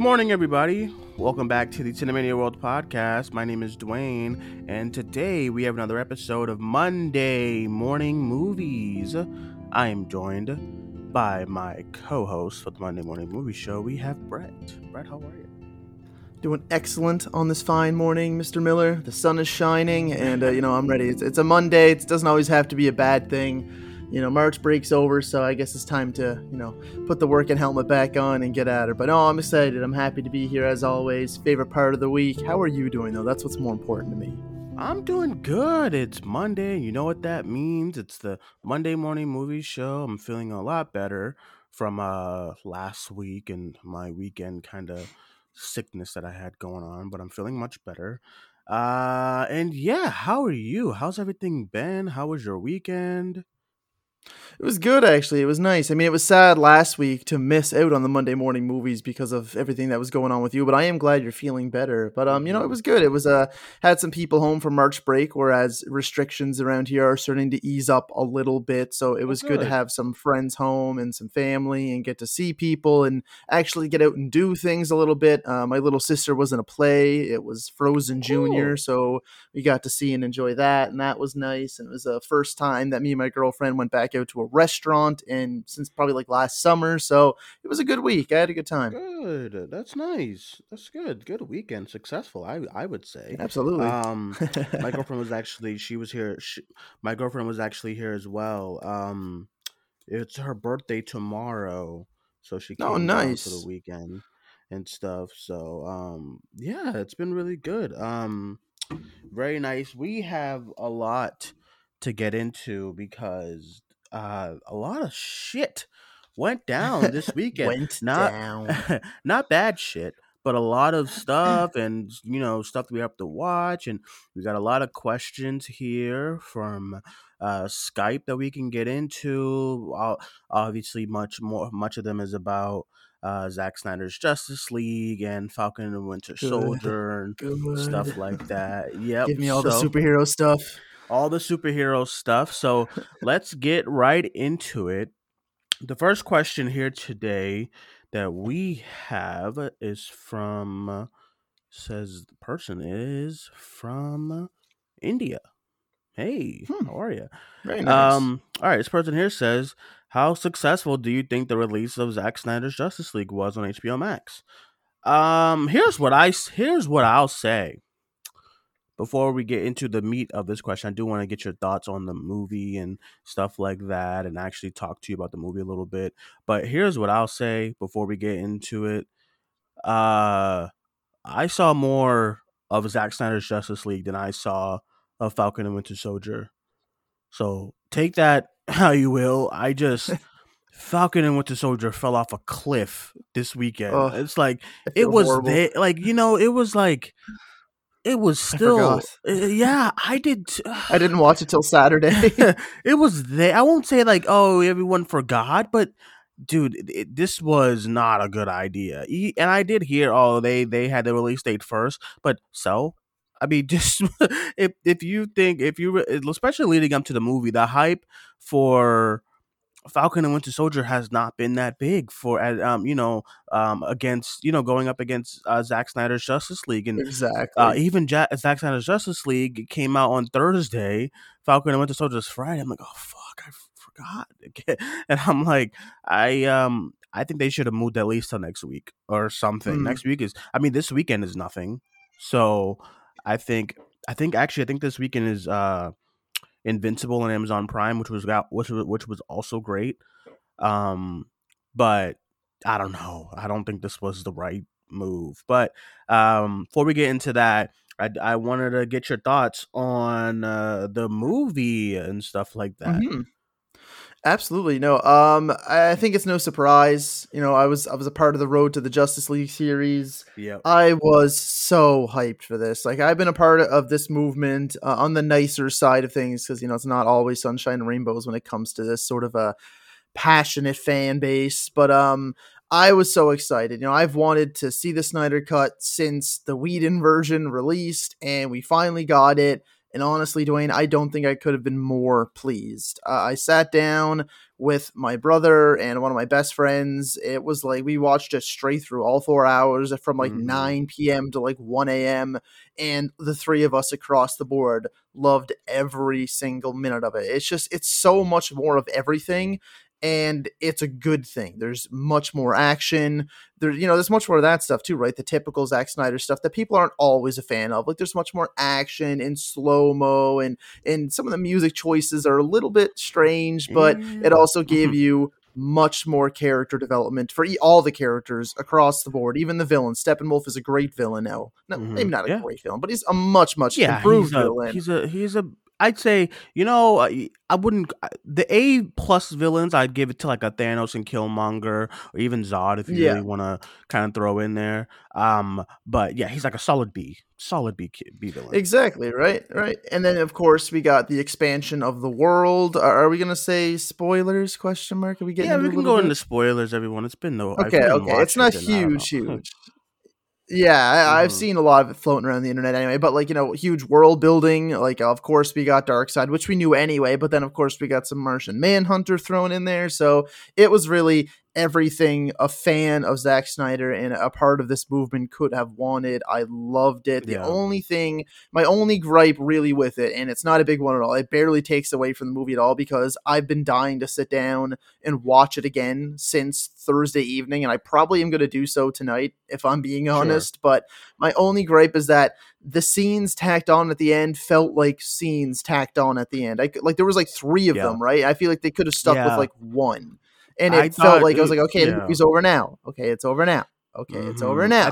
Good morning, everybody. Welcome back to the Cinemania World podcast. My name is Duane, and today we have another episode of Monday Morning Movies. I am joined by my co host for the Monday Morning Movie Show. We have Brett. Brett, how are you? Doing excellent on this fine morning, Mr. Miller. The sun is shining, and uh, you know I'm ready. It's, it's a Monday. It doesn't always have to be a bad thing. You know, March breaks over, so I guess it's time to you know put the working helmet back on and get at her. But no, I'm excited. I'm happy to be here as always. Favorite part of the week. How are you doing though? That's what's more important to me. I'm doing good. It's Monday. You know what that means? It's the Monday morning movie show. I'm feeling a lot better from uh last week and my weekend kind of sickness that I had going on, but I'm feeling much better. Uh and yeah, how are you? How's everything been? How was your weekend? It was good actually. It was nice. I mean, it was sad last week to miss out on the Monday morning movies because of everything that was going on with you, but I am glad you're feeling better. But um, you know, it was good. It was uh had some people home from March break whereas restrictions around here are starting to ease up a little bit. So it Oh, was good to have some friends home and some family and get to see people and actually get out and do things a little bit. Uh, my little sister was in a play. It was Frozen Junior, so we got to see and enjoy that, and that was nice. And it was the first time that me and my girlfriend went back out to a restaurant, and since probably like last summer, so it was a good week. I had a good time. Good. That's nice. That's good. Good weekend. Successful. I I would say. Absolutely. Um, my girlfriend was actually she was here. She, my girlfriend was actually here as well. Um, it's her birthday tomorrow, so she oh, came down for the weekend and stuff. So um, yeah, it's been really good. Um, very nice. We have a lot to get into because uh, a lot of shit went down this weekend. Went Not down. not bad shit, but a lot of stuff and you know stuff we have to watch and we got a lot of questions here from uh, Skype that we can get into. Ob- Obviously, much more, much of them is about uh, Zack Snyder's Justice League and Falcon and Winter Good. Soldier and stuff like that. Yep. Give me all the superhero stuff. All the superhero stuff. So let's get right into it. The first question here today that we have is from says the person is from India. Hey, Hmm. how are you? Very nice. Um, all right, this person here says, "How successful do you think the release of Zack Snyder's Justice League was on HBO Max?" Um, here's what I here's what I'll say before we get into the meat of this question, I do want to get your thoughts on the movie and stuff like that and actually talk to you about the movie a little bit. But here's what I'll say before we get into it. Uh I saw more of Zack Snyder's Justice League than I saw of Falcon and Winter Soldier. So take that how you will. I just Falcon and Winter Soldier fell off a cliff this weekend. oh, It's like it was there like you know, it was like it was still forgot. uh, yeah i did t- I didn't watch it till Saturday. it was there i won't say like oh everyone forgot but dude it, this was not a good idea E- and i did hear oh they they had the release date first but so i mean just if if you think if you re- especially leading up to the movie the hype for Falcon and Winter Soldier has not been that big for uh, um you know um against you know going up against uh, Zack Snyder's Justice League and uh, exactly. even ja- Zack Snyder's Justice League came out on Thursday. Falcon and Winter Soldier is Friday. I'm like, oh fuck, I forgot. And I'm like, I um, I think they should have moved at least till next week or something. Hmm. Next week is, I mean, this weekend is nothing. So I think, I think actually, I think this weekend is uh, Invincible on Amazon Prime, which was got which was which was also great. Um, but I don't know. I don't think this was the right move. But um, before we get into that, I, I wanted to get your thoughts on uh, the movie and stuff like that. hmm Absolutely. No. Um I think it's no surprise. You know, I was I was a part of the Road to the Justice League series. Yep. I was so hyped for this. Like I've been a part of this movement uh, on the nicer side of things cuz you know, it's not always sunshine and rainbows when it comes to this sort of a passionate fan base, but um I was so excited. You know, I've wanted to see the Snyder cut since the Whedon version released and we finally got it And honestly, Duane, I don't think I could have been more pleased. Uh, I sat down with my brother and one of my best friends. It was like we watched it straight through all four hours from like Mhm. 9 p.m. to like 1 a.m. And the three of us across the board loved every single minute of it. It's just, it's so much more of everything. And it's a good thing. There's much more action. There, you know, there's much more of that stuff too, right? The typical Zack Snyder stuff that people aren't always a fan of. Like, there's much more action and slow mo, and and some of the music choices are a little bit strange, but it also gave you much more character development for e- all the characters across the board, even the villain. Steppenwolf is a great villain now. No, maybe Mhm. not a Yeah. great villain, but he's a much, much yeah, improved he's a villain. he's a he's a. I'd say you know I, I wouldn't the A plus villains. I'd give it to like a Thanos and Killmonger or even Zod if you Yeah. really want to kind of throw in there. Um, but yeah, he's like a solid B, solid B B villain. Exactly, right, right. And then of course we got the expansion of the world. Are, are we gonna say spoilers? Question mark. Are we getting yeah, we can go bit? into spoilers. Everyone, it's been no. Okay, okay. It's not it, and I don't huge, huge. Yeah, I, I've Mhm. seen a lot of it floating around the internet anyway. But like you know, huge world building. Like of course we got Darkseid, which we knew anyway. But then of course we got some Martian Manhunter thrown in there. So it was really everything a fan of Zack Snyder and a part of this movement could have wanted. I loved it. The Yeah. only thing, my only gripe really with it, and it's not a big one at all. It barely takes away from the movie at all because I've been dying to sit down and watch it again since Thursday evening, and I probably am going to do so tonight if I'm being Sure. honest. But my only gripe is that the scenes tacked on at the end felt like scenes tacked on at the end. I like there was like three of Yeah. them, right? I feel like they could have stuck with like one, and I it felt thought like I was like, okay, the yeah. movie's over now. Okay, it's over now. Okay, it's over Mhm. now.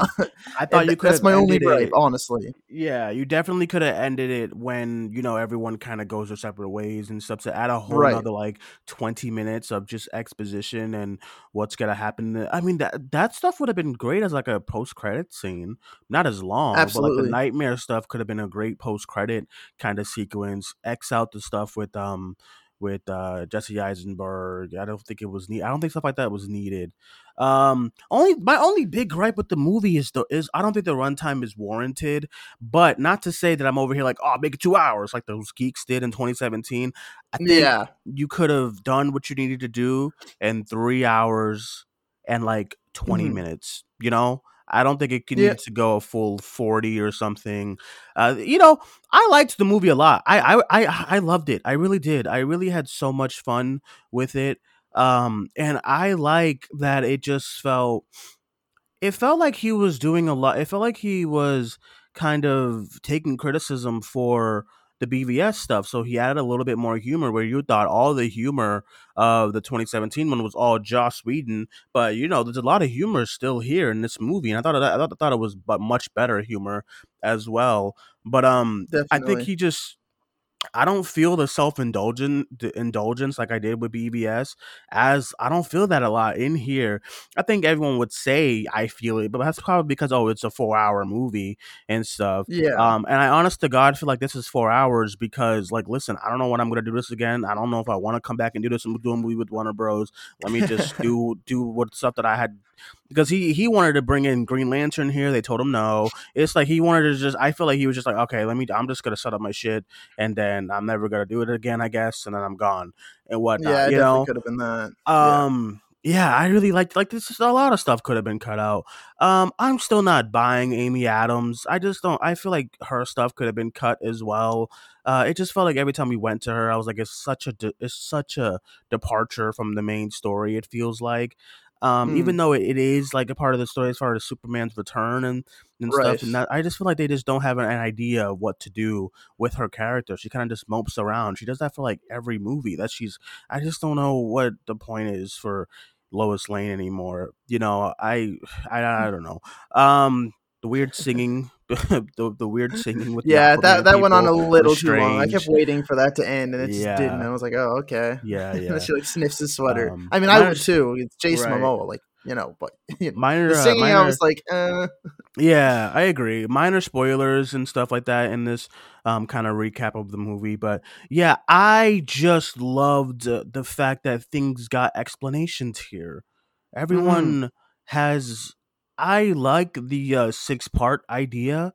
I thought you could that's my only gripe, honestly. Yeah, you definitely could have ended it when you know everyone kind of goes their separate ways and stuff. To add a whole Right. another like twenty minutes of just exposition and what's gonna happen. I mean that that stuff would have been great as like a post credit scene. Not as long, but like Absolutely. the nightmare stuff could have been a great post credit kind of sequence. X out the stuff with um with uh Jesse Eisenberg. I don't think it was need. I don't think stuff like that was needed. Um, only my only big gripe with the movie is the is I don't think the runtime is warranted. But not to say that I'm over here like, oh, make it two hours like those geeks did in 2017. I think Yeah, you could have done what you needed to do in three hours and like 20 Mhm. minutes. You know, I don't think it could Yeah. need to go a full 40 or something. Uh, you know, I liked the movie a lot. I, I I I loved it. I really did. I really had so much fun with it. Um, and I like that it just felt it felt like he was doing a lot. It felt like he was kind of taking criticism for the BVS stuff. So he added a little bit more humor where you thought all the humor of the 2017 one was all Joss Whedon, but you know, there's a lot of humor still here in this movie, and I thought it, I thought, I thought it was but much better humor as well. But um, I think he just I don't feel the self indulgent the indulgence like I did with BVS as I don't feel that a lot in here. I think everyone would say I feel it, but that's probably because oh it's a four hour movie and stuff. Yeah, Um, and I honest to God feel like this is four hours because like listen, I don't know when I'm gonna do this again. I don't know if I want to come back and do this and do a movie with Warner Bros. Let me just do do what stuff that I had because he he wanted to bring in Green Lantern here. They told him no. It's like he wanted to just. I feel like he was just like, okay, let me. I'm just gonna set up my shit, and then I'm never gonna do it again, I guess, and then I'm gone and whatnot. yeah, you definitely know. could have been that. Yeah, Um. Yeah, I really liked like this. Is a lot of stuff could have been cut out. Um, I'm still not buying Amy Adams. I just don't. I feel like her stuff could have been cut as well. Uh, it just felt like every time we went to her, I was like, it's such a de- it's such a departure from the main story. It feels like, um, Mm, even though it, it is like a part of the story as far as Superman's return and and right. stuff. And that, I just feel like they just don't have an, an idea of what to do with her character. She kind of just mopes around. She does that for like every movie that she's. I just don't know what the point is for Lois Lane anymore. You know, I I, I don't know. Um, the weird singing, the the weird singing with Yeah, that that went on a little too long. I kept waiting for that to end, and it just didn't. Yeah, I was like, oh, okay. yeah, and yeah. she like sniffs his sweater. Um, I mean, I would too. It's Jason right? Momoa, like you know, but you know, Minor, the uh, singing, I was like, uh, Yeah, I agree. Minor spoilers and stuff like that in this um kind of recap of the movie, but yeah, I just loved uh, the fact that things got explanations here. mm, Everyone has I like the uh, six part idea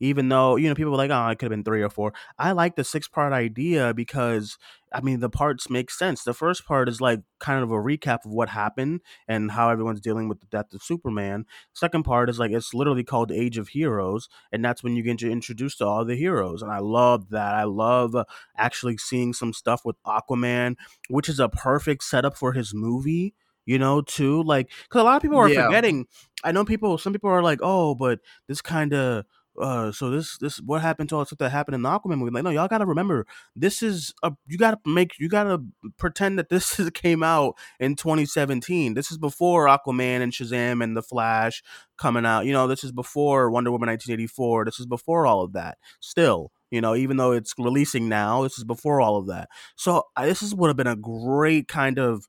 even though you know people were like, "Oh, it could have been three or four. I like the six part idea because I mean the parts make sense. The first part is like kind of a recap of what happened and how everyone's dealing with the death of Superman. Second part is like it's literally called Age of Heroes, and that's when you get introduced to all the heroes. And I love that. I love actually seeing some stuff with Aquaman, which is a perfect setup for his movie you know, too. Like, because a lot of people are Yeah. forgetting. I know people. Some people are like, "Oh, but this kind of." Uh, so this this what happened to all the stuff that happened in the Aquaman movie? Like, no, y'all gotta remember, this is a you gotta make you gotta pretend that this is, came out in 2017. This is before Aquaman and Shazam and the Flash coming out. You know, this is before Wonder Woman 1984. This is before all of that. Still, you know, even though it's releasing now, this is before all of that. So I, this is would have been a great kind of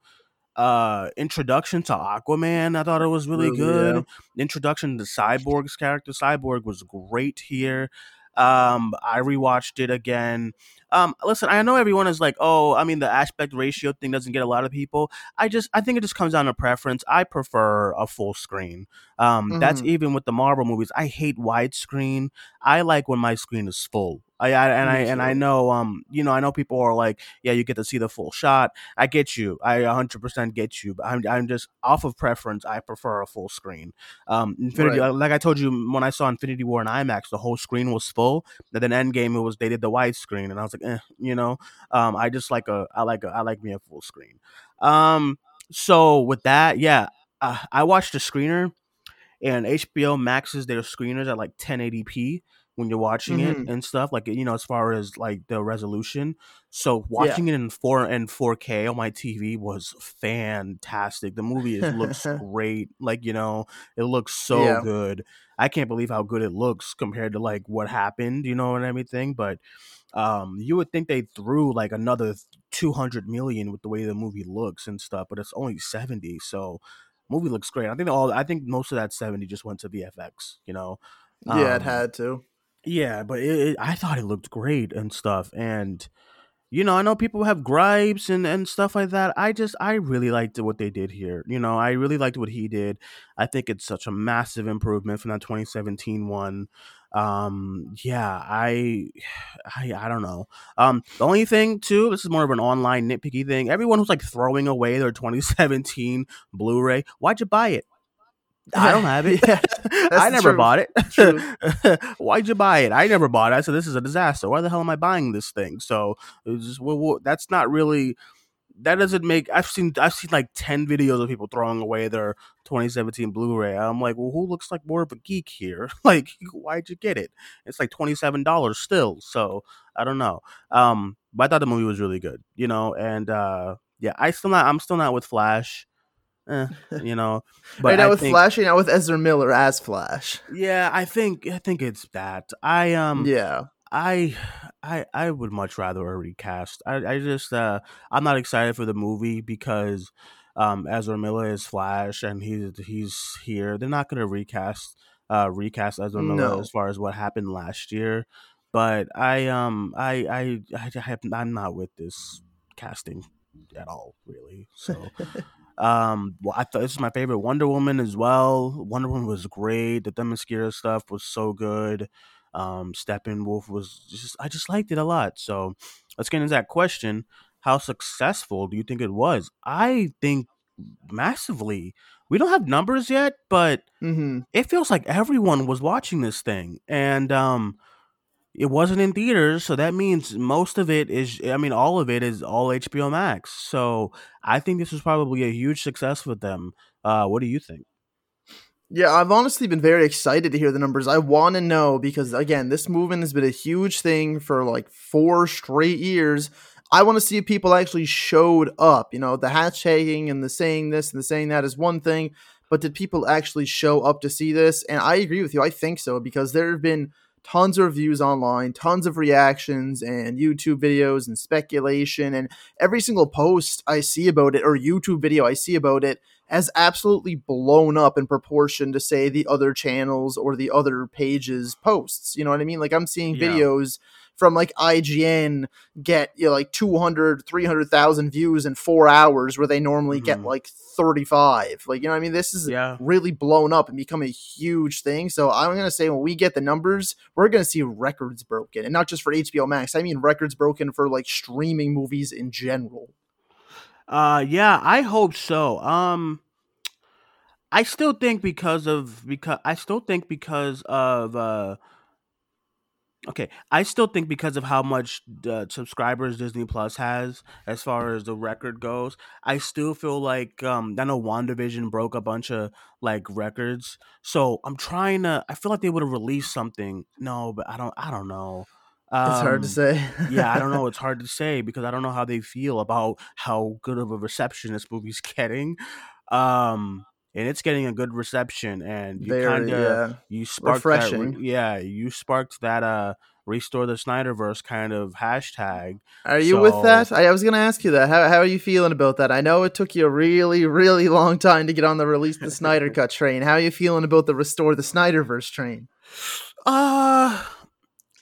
uh introduction to Aquaman. I thought it was really Really, good. Introduction to Cyborg's character. Cyborg was great here. Um, I rewatched it again. Um, listen, I know everyone is like, oh, I mean, the aspect ratio thing doesn't get a lot of people. I just, I think it just comes down to preference. I prefer a full screen. Um, that's Mhm. even with the Marvel movies. I hate widescreen. I like when my screen is full. I, I and Me I and I know, um, you know, I know people are like, yeah, you get to see the full shot. I get you. I 100% get you. But I'm, I'm just off of preference. I prefer a full screen. Um, Infinity, Right. like I told you when I saw Infinity War in IMAX, the whole screen was full. And then Endgame, it was they did the widescreen, and I was like, eh, you know, um, I just like a, I like a, I like me a full screen. Um, so with that, yeah, uh, I watched the screener, and HBO maxes their screeners at like 1080p when you're watching it Mhm. and stuff like you know as far as like the resolution so watching it in 4 and 4k on my tv was fantastic the movie is looks great like you know it looks so Yeah. good i can't believe how good it looks compared to like what happened you know and everything but um you would think they threw like another 200 million with the way the movie looks and stuff but it's only 70 so movie looks great i think all i think most of that 70 just went to vfx you know yeah, it Um, had to. Yeah, but it, it, I thought it looked great and stuff. And you know, I know people have gripes and and stuff like that. I just I really liked what they did here. You know, I really liked what he did. I think it's such a massive improvement from that 2017 one. Um, yeah, I, I, I don't know. Um, the only thing too, this is more of an online nitpicky thing. Everyone who's like throwing away their 2017 Blu-ray, why'd you buy it? I don't have it. Yeah, I never bought it. Why'd you buy it? I never bought it. I said this is a disaster. Why the hell am I buying this thing? So it was just well, well, that's not really. That doesn't make. I've seen. I've seen like ten videos of people throwing away their 2017 Blu-ray. I'm like, well, who looks like more of a geek here? like, why'd you get it? It's like twenty seven dollars still. So I don't know. Um, but I thought the movie was really good. You know, and uh, yeah, I still not. I'm still not with Flash. Eh, you know, but right now I with think, Flash, and now with Ezra Miller as Flash. yeah, I think I think it's that. I um yeah. I I I would much rather a recast. I I just uh I'm not excited for the movie because um Ezra Miller is Flash and he's he's here. They're not gonna recast uh recast Ezra Miller No. as far as what happened last year. But I um I I I have, I'm not with this casting at all really. So um, well, I thought this is my favorite Wonder Woman as well. Wonder Woman was great. The Themyscira stuff was so good. Um, Steppenwolf was just I just liked it a lot. So let's get into that question: How successful do you think it was? I think massively. We don't have numbers yet, but hmm it feels like everyone was watching this thing, and um, it wasn't in theaters, so that means most of it is. I mean, all of it is all HBO Max. So I think this was probably a huge success with them. Uh, what do you think? Yeah, I've honestly been very excited to hear the numbers. I want to know because again, this movement has been a huge thing for like four straight years. I want to see if people actually showed up. You know, the hashtagging and the saying this and the saying that is one thing, but did people actually show up to see this? And I agree with you. I think so because there have been tons of reviews online, tons of reactions and YouTube videos and speculation and every single post I see about it or YouTube video I see about it has absolutely blown up in proportion to say the other channels or the other pages posts. You know what I mean? Like I'm seeing Yeah. videos from like IGN get you know, like 200, 300,000 views in four hours where they normally mm-hmm. get like 35. Like, you know I mean? This is yeah. really blown up and become a huge thing. So I'm going to say when we get the numbers, we're going to see records broken. And not just for HBO Max, I mean records broken for like streaming movies in general. Uh, yeah, I hope so. Um, I still think because of because I still think because of uh okay, I still think because of how much uh, subscribers Disney Plus has as far as the record goes, I still feel like um I know WandaVision broke a bunch of like records. So I'm trying to I feel like they would have released something. No, but I don't I don't know. Um, it's hard to um, say. yeah, I don't know. It's hard to say because I don't know how they feel about how good of a reception this movie's getting. Um, and it's getting a good reception, and you kind of yeah. you sparked Refreshing. that. Yeah, you sparked that. Uh, restore the Snyderverse kind of hashtag. Are you so, with that? I, I was going to ask you that. How, how are you feeling about that? I know it took you a really, really long time to get on the release the Snyder Cut train. How are you feeling about the restore the Snyderverse train? Uh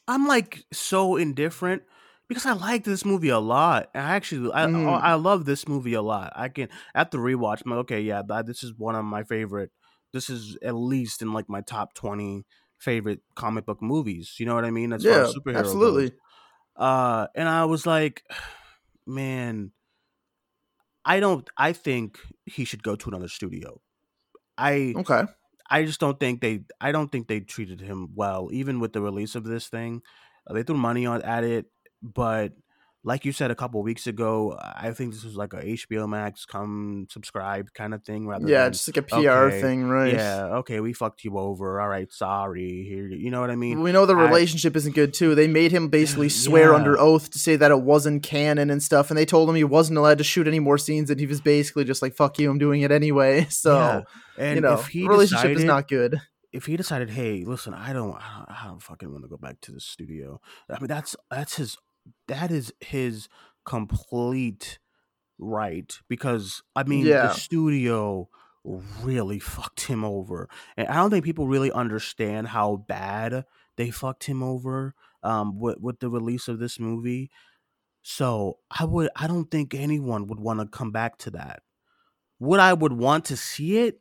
I'm like so indifferent because I like this movie a lot. I actually I mm. I love this movie a lot. I can after rewatch, I'm like, okay, yeah, this is one of my favorite. This is at least in like my top twenty favorite comic book movies. You know what I mean? As yeah, superhero absolutely. Goes. Uh, and I was like, man, I don't. I think he should go to another studio. I okay. I just don't think they. I don't think they treated him well, even with the release of this thing. Uh, they threw money on at it, but like you said a couple weeks ago, I think this was like a HBO Max come subscribe kind of thing. Rather, yeah, than, just like a PR okay, thing, right? Yeah, okay, we fucked you over. All right, sorry. Here, you know what I mean? We know the relationship I, isn't good too. They made him basically swear yeah. under oath to say that it wasn't canon and stuff, and they told him he wasn't allowed to shoot any more scenes, and he was basically just like, "Fuck you, I'm doing it anyway." So, yeah. and you know, if he relationship decided, is not good if he decided, hey, listen, I don't, I don't, I don't fucking want to go back to the studio. I mean, that's that's his that is his complete right because I mean yeah. the studio really fucked him over, and I don't think people really understand how bad they fucked him over um, with with the release of this movie. So I would I don't think anyone would want to come back to that. Would I would want to see it?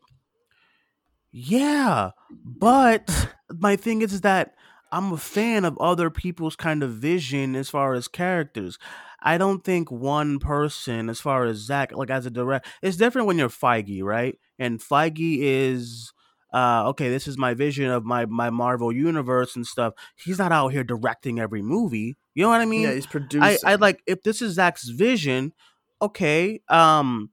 Yeah, but my thing is that I'm a fan of other people's kind of vision as far as characters. I don't think one person, as far as Zack, like as a direct, it's different when you're Feige, right? And Feige is, uh, okay, this is my vision of my my Marvel universe and stuff. He's not out here directing every movie. You know what I mean? Yeah, he's producing. I, I like if this is Zack's vision. Okay, um,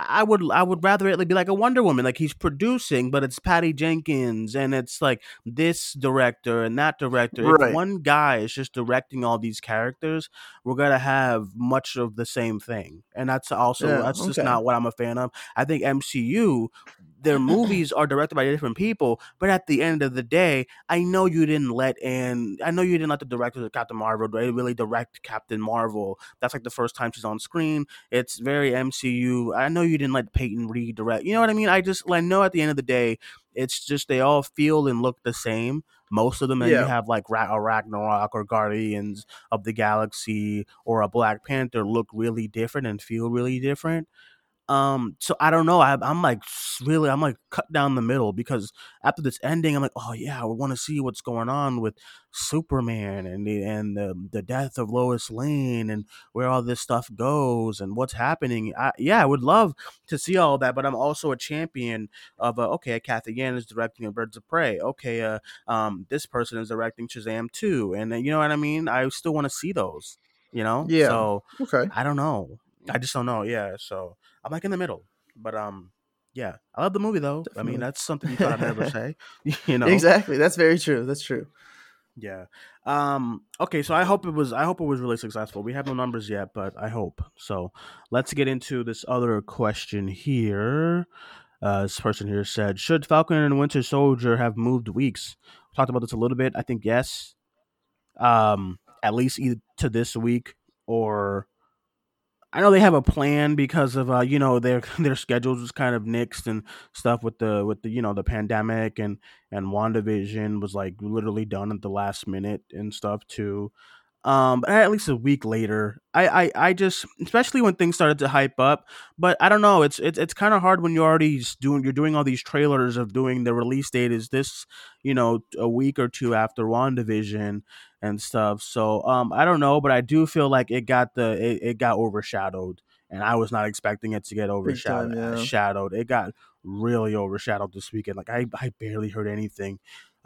I would I would rather it be like a Wonder Woman, like he's producing, but it's Patty Jenkins and it's like this director and that director. Right. If one guy is just directing all these characters, we're gonna have much of the same thing, and that's also yeah, that's okay. just not what I'm a fan of. I think MCU their movies are directed by different people, but at the end of the day, I know you didn't let and I know you didn't let the director of Captain Marvel really direct Captain Marvel. That's like the first time she's on screen. It's very MCU. I know you didn't let Peyton Reed direct. You know what I mean? I just I know at the end of the day, it's just they all feel and look the same. Most of them, and yeah. you have like a uh, Ragnarok or Guardians of the Galaxy or a Black Panther look really different and feel really different. Um, so I don't know. I, am like really, I'm like cut down the middle because after this ending, I'm like, oh yeah, we want to see what's going on with Superman and the and the, the death of Lois Lane and where all this stuff goes and what's happening. I, yeah, I would love to see all that, but I'm also a champion of uh, okay, Cathy Yan is directing a Birds of Prey. Okay, uh, um, this person is directing Shazam too, and uh, you know what I mean. I still want to see those. You know, yeah. So okay, I don't know. I just don't know. Yeah, so I'm like in the middle, but um, yeah, I love the movie though. Definitely. I mean, that's something you thought I'd never say. You know, exactly. That's very true. That's true. Yeah. Um. Okay. So I hope it was. I hope it was really successful. We have no numbers yet, but I hope. So let's get into this other question here. Uh, this person here said, "Should Falcon and Winter Soldier have moved weeks?" We talked about this a little bit. I think yes. Um, at least either to this week or I know they have a plan because of uh, you know their their schedules was kind of nixed and stuff with the with the you know the pandemic and and WandaVision was like literally done at the last minute and stuff too. um, but at least a week later. I, I, I just, especially when things started to hype up. But I don't know. It's it's it's kind of hard when you're already doing you're doing all these trailers of doing the release date is this, you know, a week or two after WandaVision and stuff. So um, I don't know, but I do feel like it got the it, it got overshadowed, and I was not expecting it to get overshadowed. time, yeah. Shadowed. It got really overshadowed this weekend. Like I, I barely heard anything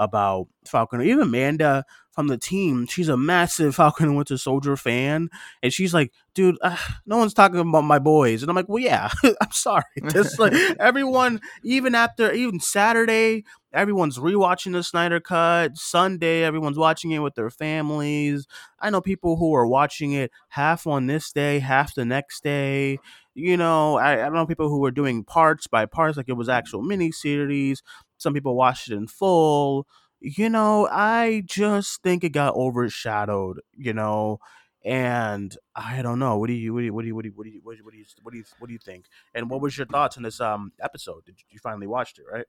about Falcon. Even Amanda from the team, she's a massive Falcon and Winter Soldier fan, and she's like, "Dude, uh, no one's talking about my boys." And I'm like, "Well, yeah, I'm sorry." Just like everyone, even after even Saturday, everyone's rewatching the Snyder Cut. Sunday, everyone's watching it with their families. I know people who are watching it half on this day, half the next day. You know, I, I know people who were doing parts by parts, like it was actual mini series. Some people watched it in full. You know, I just think it got overshadowed. You know, and I don't know. What do you what do you what do you what do you what do you what do you what do you what do you, you think? And what was your thoughts on this um episode? Did you finally watched it, right?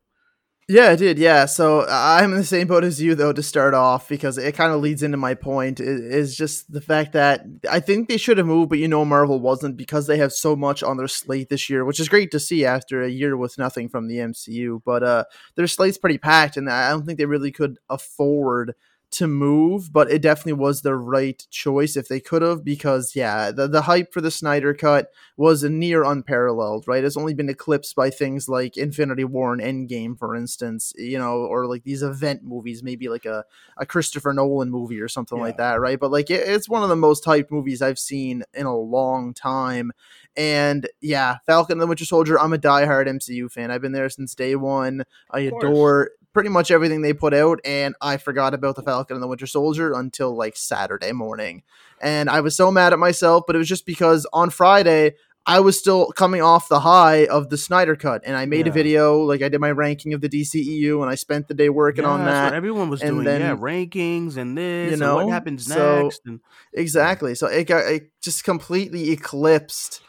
Yeah, I did. Yeah, so I'm in the same boat as you though to start off because it kind of leads into my point is just the fact that I think they should have moved, but you know Marvel wasn't because they have so much on their slate this year, which is great to see after a year with nothing from the MCU. But uh, their slate's pretty packed, and I don't think they really could afford to move, but it definitely was the right choice if they could have, because yeah, the, the hype for the Snyder Cut was near unparalleled, right? It's only been eclipsed by things like Infinity War and Endgame, for instance, you know, or like these event movies, maybe like a, a Christopher Nolan movie or something yeah. like that, right? But like it, it's one of the most hyped movies I've seen in a long time. And yeah, Falcon and the Winter Soldier, I'm a diehard MCU fan. I've been there since day one. I adore pretty much everything they put out, and I forgot about the Falcon and the Winter Soldier until like Saturday morning. And I was so mad at myself, but it was just because on Friday I was still coming off the high of the Snyder Cut, and I made yeah. a video like I did my ranking of the DCEU, and I spent the day working yeah, on that. everyone was and doing, then, yeah, rankings and this, you know, what happens so, next, and exactly. So it got it just completely eclipsed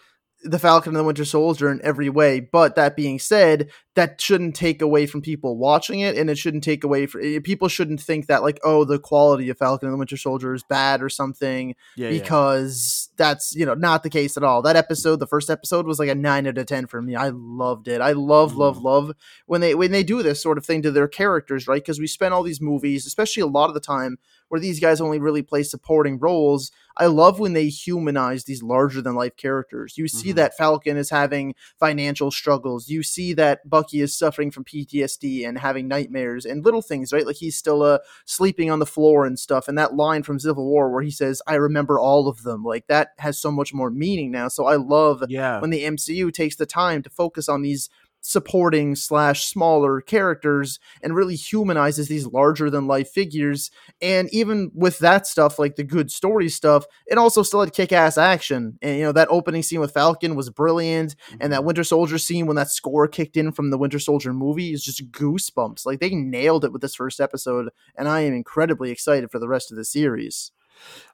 the Falcon and the Winter Soldier in every way. But that being said, that shouldn't take away from people watching it, and it shouldn't take away from eh, people shouldn't think that like oh the quality of Falcon and the Winter Soldier is bad or something yeah, because yeah. that's you know not the case at all. That episode, the first episode, was like a nine out of ten for me. I loved it. I love mm. love love when they when they do this sort of thing to their characters, right? Because we spend all these movies, especially a lot of the time where these guys only really play supporting roles. I love when they humanize these larger than life characters. You see mm-hmm. that Falcon is having financial struggles. You see that Bucky is suffering from PTSD and having nightmares and little things, right? Like he's still uh, sleeping on the floor and stuff. And that line from Civil War where he says, I remember all of them, like that has so much more meaning now. So I love yeah. when the MCU takes the time to focus on these supporting slash smaller characters and really humanizes these larger than life figures. And even with that stuff, like the good story stuff, it also still had kick ass action. And you know, that opening scene with Falcon was brilliant. And that mm-hmm. Winter Soldier scene when that score kicked in from the Winter Soldier movie is just goosebumps. Like they nailed it with this first episode. And I am incredibly excited for the rest of the series.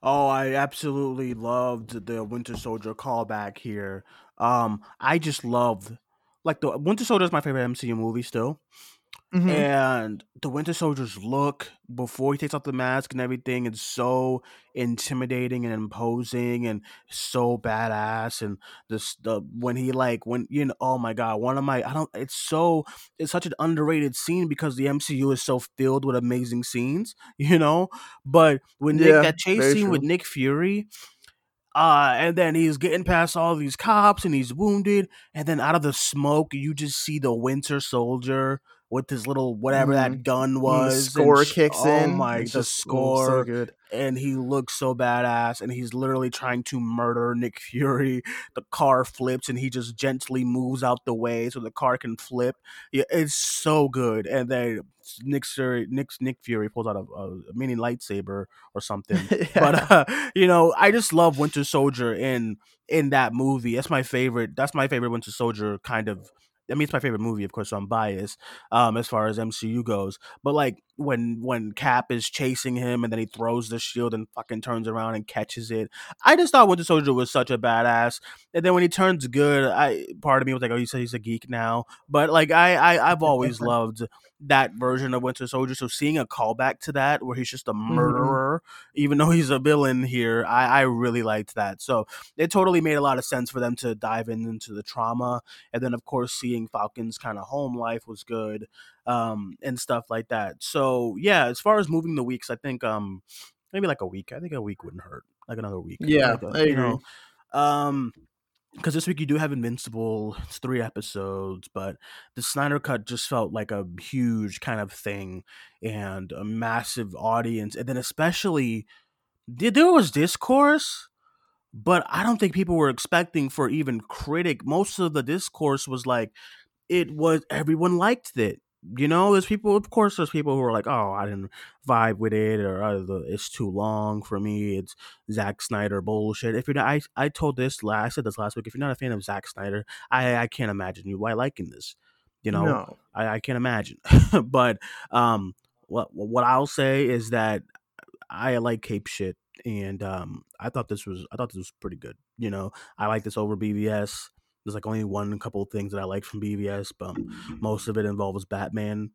Oh, I absolutely loved the Winter Soldier callback here. Um, I just loved like the Winter Soldier is my favorite MCU movie still. Mm-hmm. And the Winter Soldier's look before he takes off the mask and everything is so intimidating and imposing and so badass. And this the when he like when you know oh my god one of my I don't it's so it's such an underrated scene because the MCU is so filled with amazing scenes you know. But when yeah, Nick that chase scene true. with Nick Fury uh, and then he's getting past all these cops and he's wounded. And then out of the smoke, you just see the Winter Soldier with his little whatever mm. that mm-hmm. gun was. The score kicks oh in. Oh my, it's the score. So good. And he looks so badass. And he's literally trying to murder Nick Fury. The car flips and he just gently moves out the way so the car can flip. Yeah, it's so good. And then Nick Fury, Nick, Nick Fury pulls out a, a mini lightsaber or something. yeah. But uh, you know, I just love Winter Soldier in in that movie. That's my favorite. That's my favorite Winter Soldier kind of I mean, it's my favorite movie, of course, so I'm biased um, as far as MCU goes. But like when when Cap is chasing him and then he throws the shield and fucking turns around and catches it. I just thought Winter Soldier was such a badass. And then when he turns good, I part of me was like, oh, you said he's a geek now. But like I, I I've always loved that version of Winter Soldier. So seeing a callback to that where he's just a Mm-hmm. murderer, even though he's a villain here, I, I really liked that. So it totally made a lot of sense for them to dive in, into the trauma. And then of course seeing Falcon's kind of home life was good. Um, and stuff like that. So yeah, as far as moving the weeks, I think um maybe like a week. I think a week wouldn't hurt. Like another week. Yeah, Like a- you know, um because this week you do have Invincible. It's three episodes, but the Snyder Cut just felt like a huge kind of thing and a massive audience. And then especially there was discourse, but I don't think people were expecting for even critic. Most of the discourse was like it was everyone liked it. You know, there's people. Of course, there's people who are like, "Oh, I didn't vibe with it," or "Oh, "It's too long for me." It's Zack Snyder bullshit. If you're not, I, I told this last, I said this last week. If you're not a fan of Zack Snyder, I, I can't imagine you why liking this. You know, no. I, I can't imagine. but um, what what I'll say is that I like Cape shit, and um, I thought this was I thought this was pretty good. You know, I like this over BVS. There's like only one couple of things that I like from BVS, but most of it involves Batman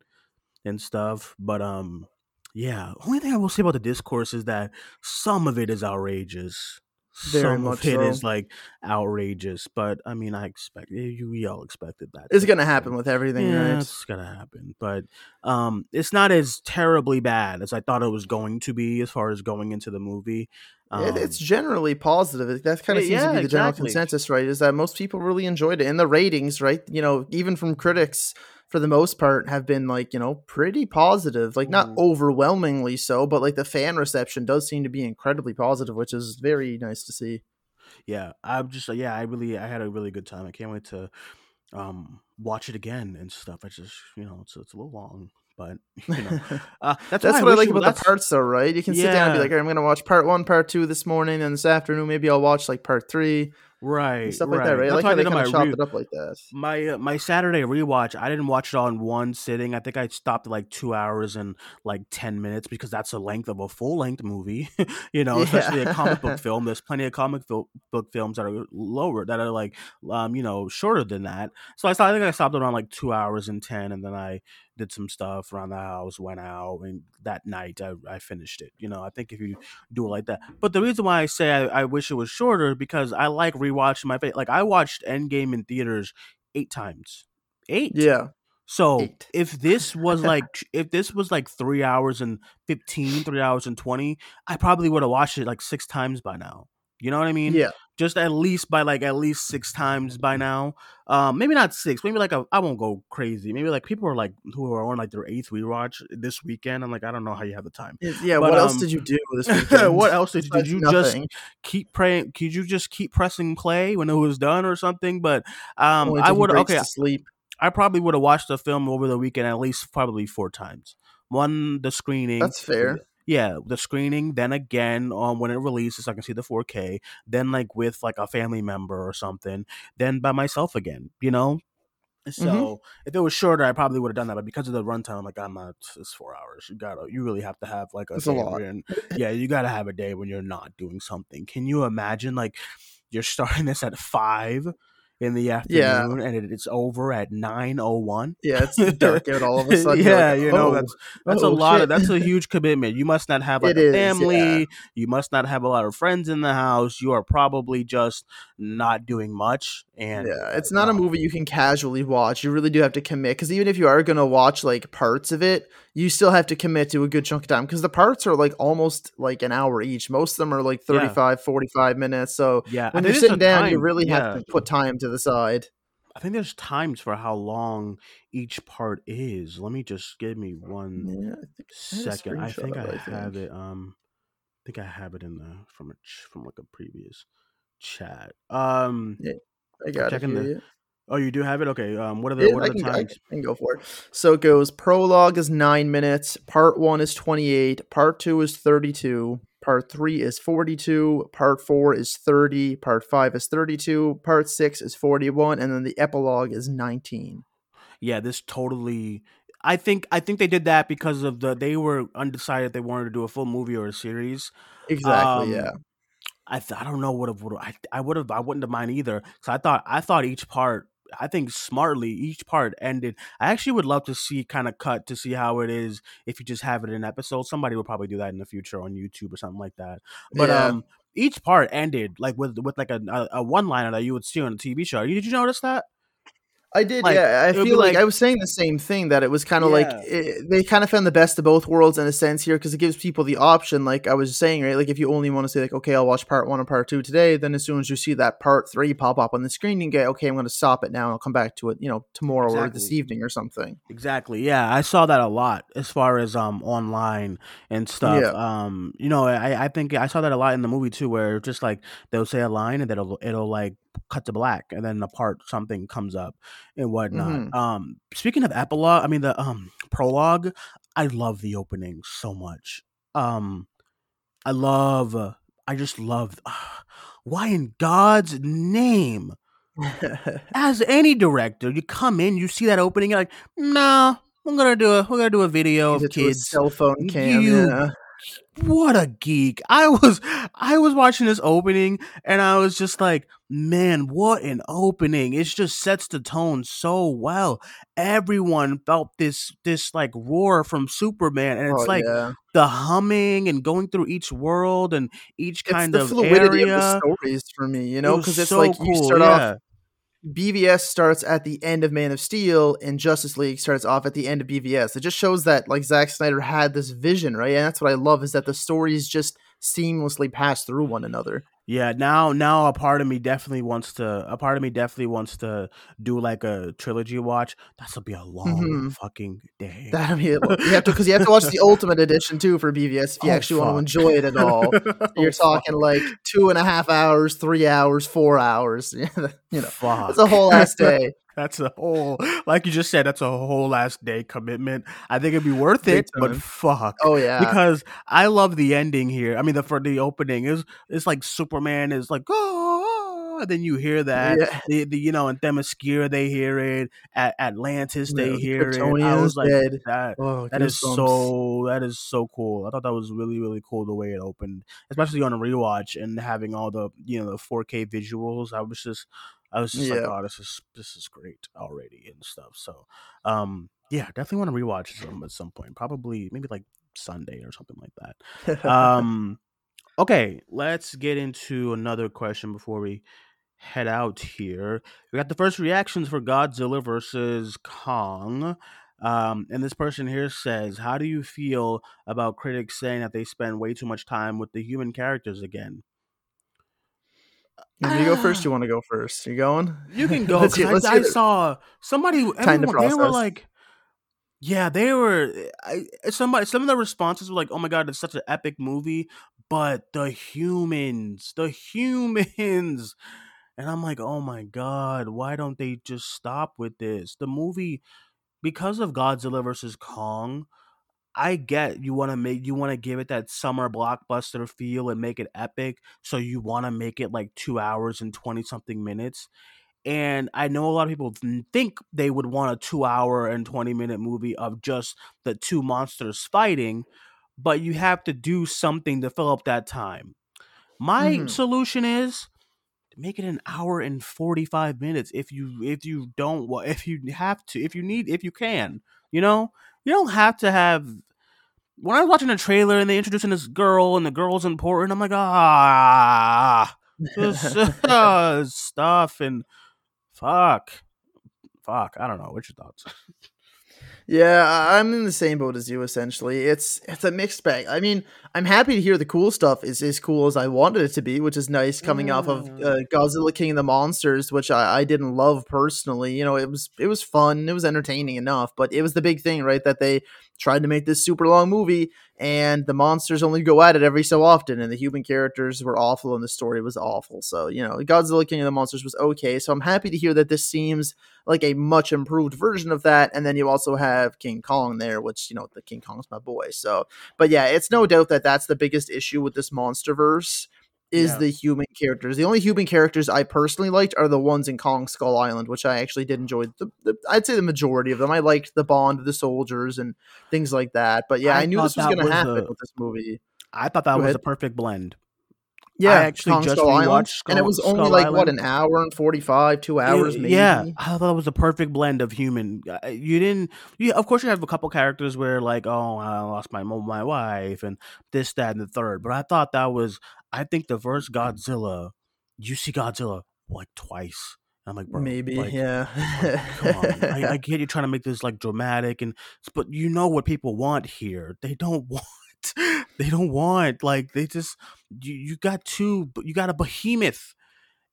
and stuff. But um, yeah, only thing I will say about the discourse is that some of it is outrageous. Very some much of it so. is like outrageous, but I mean, I expect you. We all expected that. It's gonna happen happen with everything, yeah, right? it's gonna happen. But um, it's not as terribly bad as I thought it was going to be as far as going into the movie. Um, it, it's generally positive. It- That kind of Yeah, seems to be the general consensus, right? Is that most people really enjoyed it, and the ratings, right? You know, even from critics, for the most part, have been like you know pretty positive. Like not Mhm. overwhelmingly so, but like the fan reception does seem to be incredibly positive, which is very nice to see. yeah, I'm just yeah, I really I had a really good time. I can't wait to um watch it again and stuff. I just you know it's it's a little long, but you know uh, that's, That's what I wish like about the parts, though, right? You can sit down and be like, "All right, I'm going to watch part one, part two this morning, and this afternoon maybe I'll watch like part three right stuff like that, right. right? I That's like how they kind of chopped re- it up like that. My uh, my Saturday rewatch, I didn't watch it all in one sitting. I think I stopped at like two hours and like ten minutes because that's the length of a full length movie. you know, especially a comic book film. There's plenty of comic fil- book films that are lower that are like um you know shorter than that. So I stopped, I think I stopped around like two hours and ten, and then I did some stuff around the house, went out, and that night I, I finished it. You know, I think if you do it like that. But the reason why I say I, I wish it was shorter because I like rewatching my like I watched Endgame in theaters eight times. Eight. Yeah. So Eight. if this was like if this was like three hours and 15, three hours and twenty, I probably would have watched it like six times by now. You know what I mean? Yeah. Just at least by like at least six times by now. Um, maybe not six. Maybe like a, I won't go crazy. Maybe like people are like who are on like their eighth rewatch this weekend. I'm like I don't know how you have the time. Yeah. But, what else um, did you do this weekend? what else did you did you nothing. just keep praying? Could you just keep pressing play when it was done or something? But um, I would okay. sleep. I probably would have watched the film over the weekend at least probably four times. One the screening. That's fair. Yeah, the screening, then again um, when it releases, I can see the 4K. Then like with like a family member or something. Then by myself again. You know. So Mm-hmm. if it was shorter, I probably would have done that. But because of the runtime, I'm like, I'm not. It's four hours. You gotta. You really have to have like a It's a lot. yeah, you gotta have a day when you're not doing something. Can you imagine like you're starting this at five in the Yeah. afternoon and it, it's over at nine oh one? Yeah, it's dark out all of a sudden. Yeah, like, you know "Oh, that's that's a oh, lot shit." of that's a huge commitment. You must not have like It a is, family. yeah. You must not have a lot of friends in the house. You are probably just not doing much. And yeah, uh, it's not a movie you can casually watch. You really do have to commit because even if you are going to watch like parts of it, you still have to commit to a good chunk of time because the parts are like almost like an hour each. Most of them are like Yeah. 35, 45 minutes. So Yeah, when you're sitting down, you time- really yeah. have to put time to the side. I think there's times for how long each part is. Let me just give me one Yeah, I think I second. I think I have it. Um, I think I have it in the from a from like a previous chat. Um, yeah, I got it checking here. the- yeah. Oh, you do have it. Okay. Um, what are the Yeah, what I are the can, I can go for it. So it goes prologue is nine minutes, part one is 28, part two is 32, part three is 42, part four is 30, part five is 32, part six is 41, and then the epilogue is 19. Yeah, this totally. I think I think they did that because of the they were undecided they wanted to do a full movie or a series. Exactly. Um, yeah. I th- I don't know what would I I would have I wouldn't have mind either because I thought I thought each part I think smartly each part ended. I actually would love to see kind of cut to see how it is if you just have it in episode. Somebody will probably do that in the future on YouTube or something like that. But Yeah. um, each part ended like with with like a a, a one liner that you would see on a TV show. Did you notice that? I did, Like, yeah. I it would be feel like, like- I was saying the same thing that it was kind of like it, they kind of found the best of both worlds in a sense here because it gives people the option. Like I was saying, right? Like if you only want to say like, okay, I'll watch part one and part two today, then as soon as you see that part three pop up on the screen, you can get okay, I'm going to stop it now and I'll come back to it, you know, tomorrow or this evening or something. Exactly. Yeah, I saw that a lot as far as um online and stuff. Yeah. Um, you know, I I think I saw that a lot in the movie too, where just like they'll say a line and then it'll it'll like cut to black and then the part something comes up and whatnot. Mhm. Um, speaking of epilogue, I mean the um prologue, I love the opening so much. Um, I love. uh, I just love. why in God's name? as any director, you come in, you see that opening, you're like, no, we're gonna do a we're gonna do a video of kids. cell phone cam. You- yeah. What a geek! I was I was watching this opening and I was just like, man, what an opening! It just sets the tone so well. Everyone felt this this like roar from Superman, and it's Oh, like yeah. the humming and going through each world and each It's kind the of fluidity area. of the stories for me, you know, because it's so like you cool, start yeah. off BVS starts at the end of Man of Steel and Justice League starts off at the end of BVS. It just shows that like Zack Snyder had this vision, right? And that's what I love is that the stories just seamlessly pass through one another. Yeah, now now a part of me definitely wants to a part of me definitely wants to do like a trilogy watch. That'll be a long Mhm. fucking day. That'd be you have to because you have to watch the Ultimate Edition too for BVS if you Oh, actually want to enjoy it at all. You're Oh, talking like two and a half hours, three hours, four hours. you know, fuck. it's a whole ass day. That's a whole like you just said, that's a whole last day commitment. I think it'd be worth Big it, but fuck. Oh yeah, Because I love the ending here. I mean the for the opening is it's like Superman is like oh then you hear that. yeah. The, the you know in Themyscira they hear it. At Atlantis they Yeah, hear it. I was like dead. that Oh, That is goosebumps. so that is so cool. I thought that was really really cool the way it opened, especially on a rewatch and having all the you know the 4K visuals. I was just I was just like, oh, this is this is great already and stuff. So, um, yeah, definitely want to rewatch them at some point. Probably maybe like Sunday or something like that. Um, okay, let's get into another question before we head out here. We got the first reactions for Godzilla versus Kong. Um, and this person here says, How do you feel about critics saying that they spend way too much time with the human characters again? You go first? You want to go first? You going? You can go. Let's I, let's I it. saw somebody. Time to Everyone, they were like, yeah, they were. I, somebody. Some of the responses were like, "Oh my god, it's such an epic movie," but the humans, the humans, and I'm like, "Oh my god, why don't they just stop with this?" The movie, because of Godzilla versus Kong. I get you want to make you want to give it that summer blockbuster feel and make it epic, so you want to make it like two hours and twenty something minutes. And I know a lot of people think they would want a two hour and 20 minute movie of just the two monsters fighting, but you have to do something to fill up that time. My Mhm. solution is make it an hour and 45 minutes if you if you don't if you have to if you need if you can you know you don't have to have when i was watching a trailer and they introducing this girl and the girl's important i'm like ah this uh, stuff and fuck fuck i don't know what's your thoughts Yeah, I'm in the same boat as you. Essentially, it's it's a mixed bag. I mean, I'm happy to hear the cool stuff is as cool as I wanted it to be, which is nice coming off of Mm. uh, Godzilla King of the Monsters, which I, I didn't love personally. You know, it was it was fun, it was entertaining enough, but it was the big thing, right? That they tried to make this super long movie, and the monsters only go at it every so often, and the human characters were awful, and the story was awful. So you know, Godzilla King of the Monsters was okay. So I'm happy to hear that this seems like a much improved version of that. And then you also have King Kong there, which, you know, the King Kong's my boy. So, but yeah, it's no doubt that that's the biggest issue with this monster verse is Yeah. the human characters. The only human characters I personally liked are the ones in Kong Skull Island, which I actually did enjoy. The, the, I'd say the majority of them. I liked the bond of the soldiers and things like that. But yeah, I I, knew this was going to happen with this movie. I thought that Go was ahead. a perfect blend. Yeah, I actually Kong just Skull Island, rewatched and it was only Skull like what an hour and forty five, two hours, Yeah, maybe. Yeah, I thought it was a perfect blend of human. uh, You didn't. You, of course, you have a couple characters where like, oh, I lost my my wife and this, that, and the third. But I thought that was. I think the first Godzilla, you see Godzilla like twice. I'm like, bro, maybe, like, yeah. Come on, I, I get you trying to make this like dramatic and, but you know what people want here. They don't want. They don't want like they just you, you got two you got a behemoth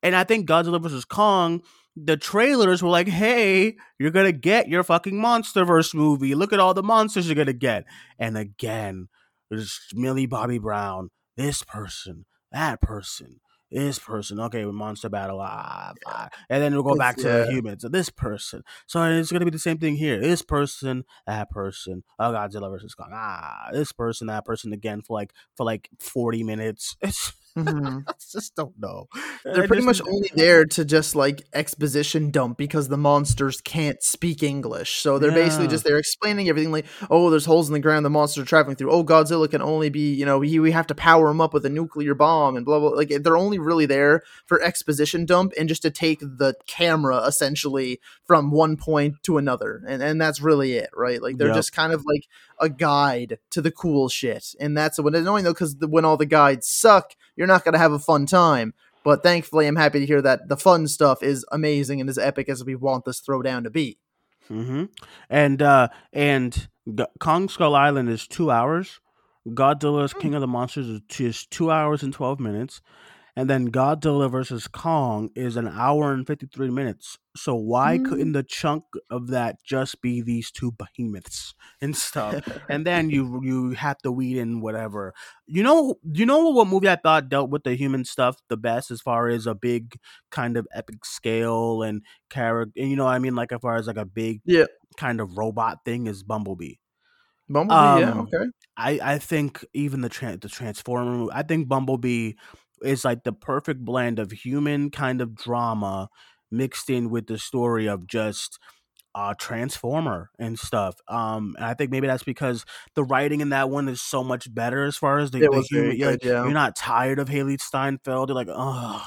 and I think Godzilla vs Kong, the trailers were like, "Hey, you're gonna get your fucking MonsterVerse movie. Look at all the monsters you're gonna get." And again, there's Millie Bobby Brown, this person, that person, this person. Okay, with monster battle, ah, ah. and then we'll go It's- back to yeah. the humans. This person. So it's gonna be the same thing here. This person, that person. Oh, Godzilla versus Kong. Ah, this person, that person again for like for like forty minutes. It's, Mhm. I just don't know. They're pretty much only there to just like exposition dump because the monsters can't speak English. So they're basically just they're explaining everything like, oh, there's holes in the ground the monsters are traveling through. Oh, Godzilla can only be, you know, he, we have to power him up with a nuclear bomb and blah blah. Like they're only really there for exposition dump and just to take the camera essentially from one point to another, and and that's really it, right? Like they're Yep. just kind of like a guide to the cool shit, and that's what annoying though because when all the guides suck, you're not gonna have a fun time. But thankfully, I'm happy to hear that the fun stuff is amazing and as epic as we want this throwdown to be. hmm And uh and G- Kong Skull Island is two hours. Godzilla's King of the Monsters is two hours and twelve minutes, and then Godzilla versus Kong is an hour and fifty three minutes. So why Mm. couldn't the chunk of that just be these two behemoths and stuff? and then you you have to weed in whatever. You know, you know what movie I thought dealt with the human stuff the best as far as a big kind of epic scale and character. And you know what I mean, like as far as like a big Yeah. kind of robot thing is Bumblebee. Bumblebee, yeah, Um, okay. I I think even the tran the Transformer. movie- I think Bumblebee is like the perfect blend of human kind of drama mixed in with the story of just uh transformer and stuff um and i think maybe that's because the writing in that one is so much better as far as the, the human you're, like, yeah. you're not tired of hailee steinfeld you're like oh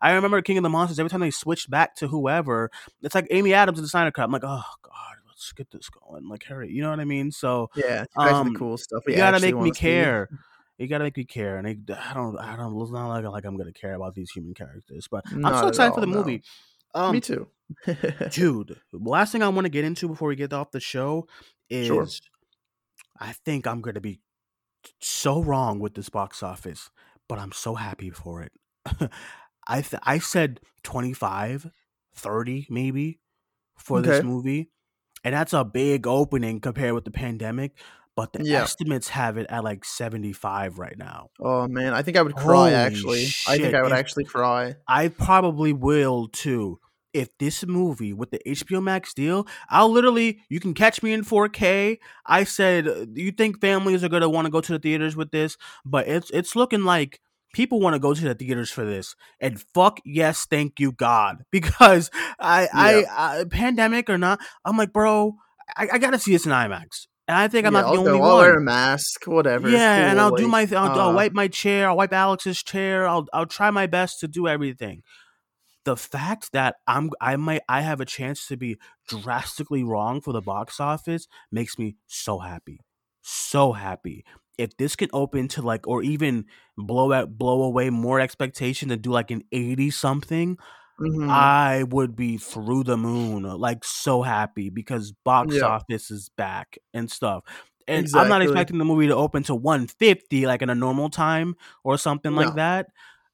i remember king of the monsters every time they switched back to whoever it's like amy adams in the snyder cut i'm like oh god let's get this going like hurry you know what i mean so Yeah, um, the cool stuff. you gotta make me see. You gotta make me care, and I, I don't, I don't. It's not like like I'm gonna care about these human characters, but I'm so excited for the no. movie. Um, me too. dude. Last thing I want to get into before we get off the show is, Sure. I think I'm gonna be so wrong with this box office, but I'm so happy for it. I th- I said 25, 30 maybe for this movie, and that's a big opening compared with the pandemic. But the Yeah. estimates have it at like 75 right now. Oh man, I think I would cry. Holy actually, I think I would if- actually cry. I probably will too. If this movie with the HBO Max deal, I'll literally you can catch me in 4K. I said, uh, you think families are gonna want to go to the theaters with this? But it's it's looking like people want to go to the theaters for this. And fuck yes, thank you God, because I I, I pandemic or not, I'm like, bro, I, I gotta see this in IMAX, and I think I'm Yeah, not the I'll only go, I'll one. wear a mask, whatever. Yeah, and I'll do like, my I'll, I'll uh, wipe my chair, I'll wipe Alex's chair. I'll I'll try my best to do everything. The fact that I'm I might I have a chance to be drastically wrong for the box office makes me so happy. So happy. If this can open to like or even blow out blow away more expectation to do like an 80 something, mhm. I would be through the moon, like so happy because box Yeah. office is back and stuff. And I'm not expecting the movie to open to 150 like in a normal time or something No. like that.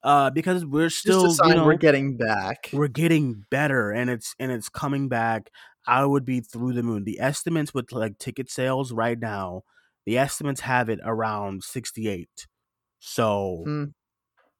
Uh, because we're still, you know, we're getting back. we're getting better and it's and it's coming back. I would be through the moon. The estimates with like ticket sales right now, the estimates have it around 68. So Mm.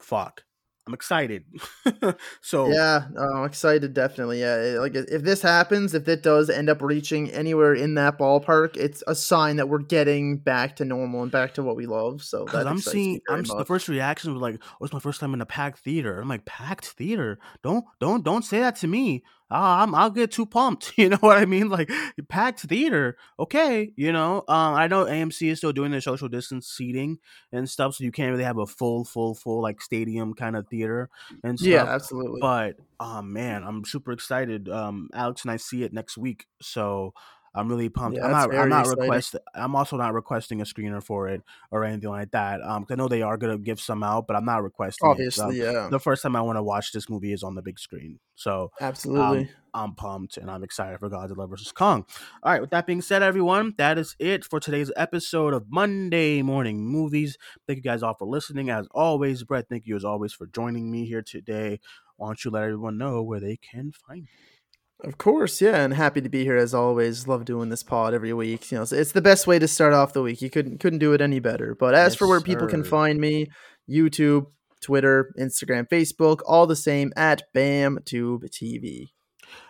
fuck. I'm excited. so Yeah, I'm excited. Definitely, yeah. Like if this happens, if it does end up reaching anywhere in that ballpark, it's a sign that we're getting back to normal and back to what we love. So I'm seeing, I'm s- the first reaction was like, "Oh, it's my first time in a packed theater." I'm like, "Packed theater? Don't, don't, don't say that to me. Ah, I'm, I'll get too pumped." You know what I mean? Like packed theater, okay. You know, um, I know AMC is still doing their social distance seating and stuff, so you can't really have a full, full, full like stadium kind of theater and Yeah, absolutely. But oh man, I'm super excited. Um, Alex and I see it next week, so I'm really pumped. Yeah, I'm not. I'm not exciting. request. I'm also not requesting a screener for it or anything like that. Um, I know they are gonna give some out, but I'm not requesting it. Obviously, Um, yeah, the first time I want to watch this movie is on the big screen, so absolutely. um, I'm pumped and I'm excited for Godzilla vs Kong. All right, with that being said, everyone, that is it for today's episode of Monday Morning Movies. Thank you guys all for listening. As always, Brett, thank you as always for joining me here today. Why don't you let everyone know where they can find you? Of course, yeah, and happy to be here as always. Love doing this pod every week. You know, it's, it's the best way to start off the week. You couldn't couldn't do it any better. But as Yes, for where people can find me, YouTube, Twitter, Instagram, Facebook, all the same at BamTube TV.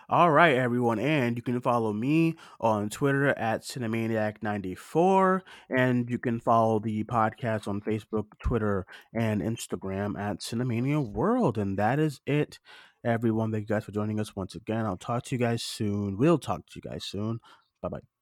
All right, everyone, and you can follow me on Twitter at Cinemaniac94, and you can follow the podcast on Facebook, Twitter, and Instagram at Cinemania World. And that is it, everyone. Thank you guys for joining us once again. I'll talk to you guys soon. We'll talk to you guys soon. Bye bye.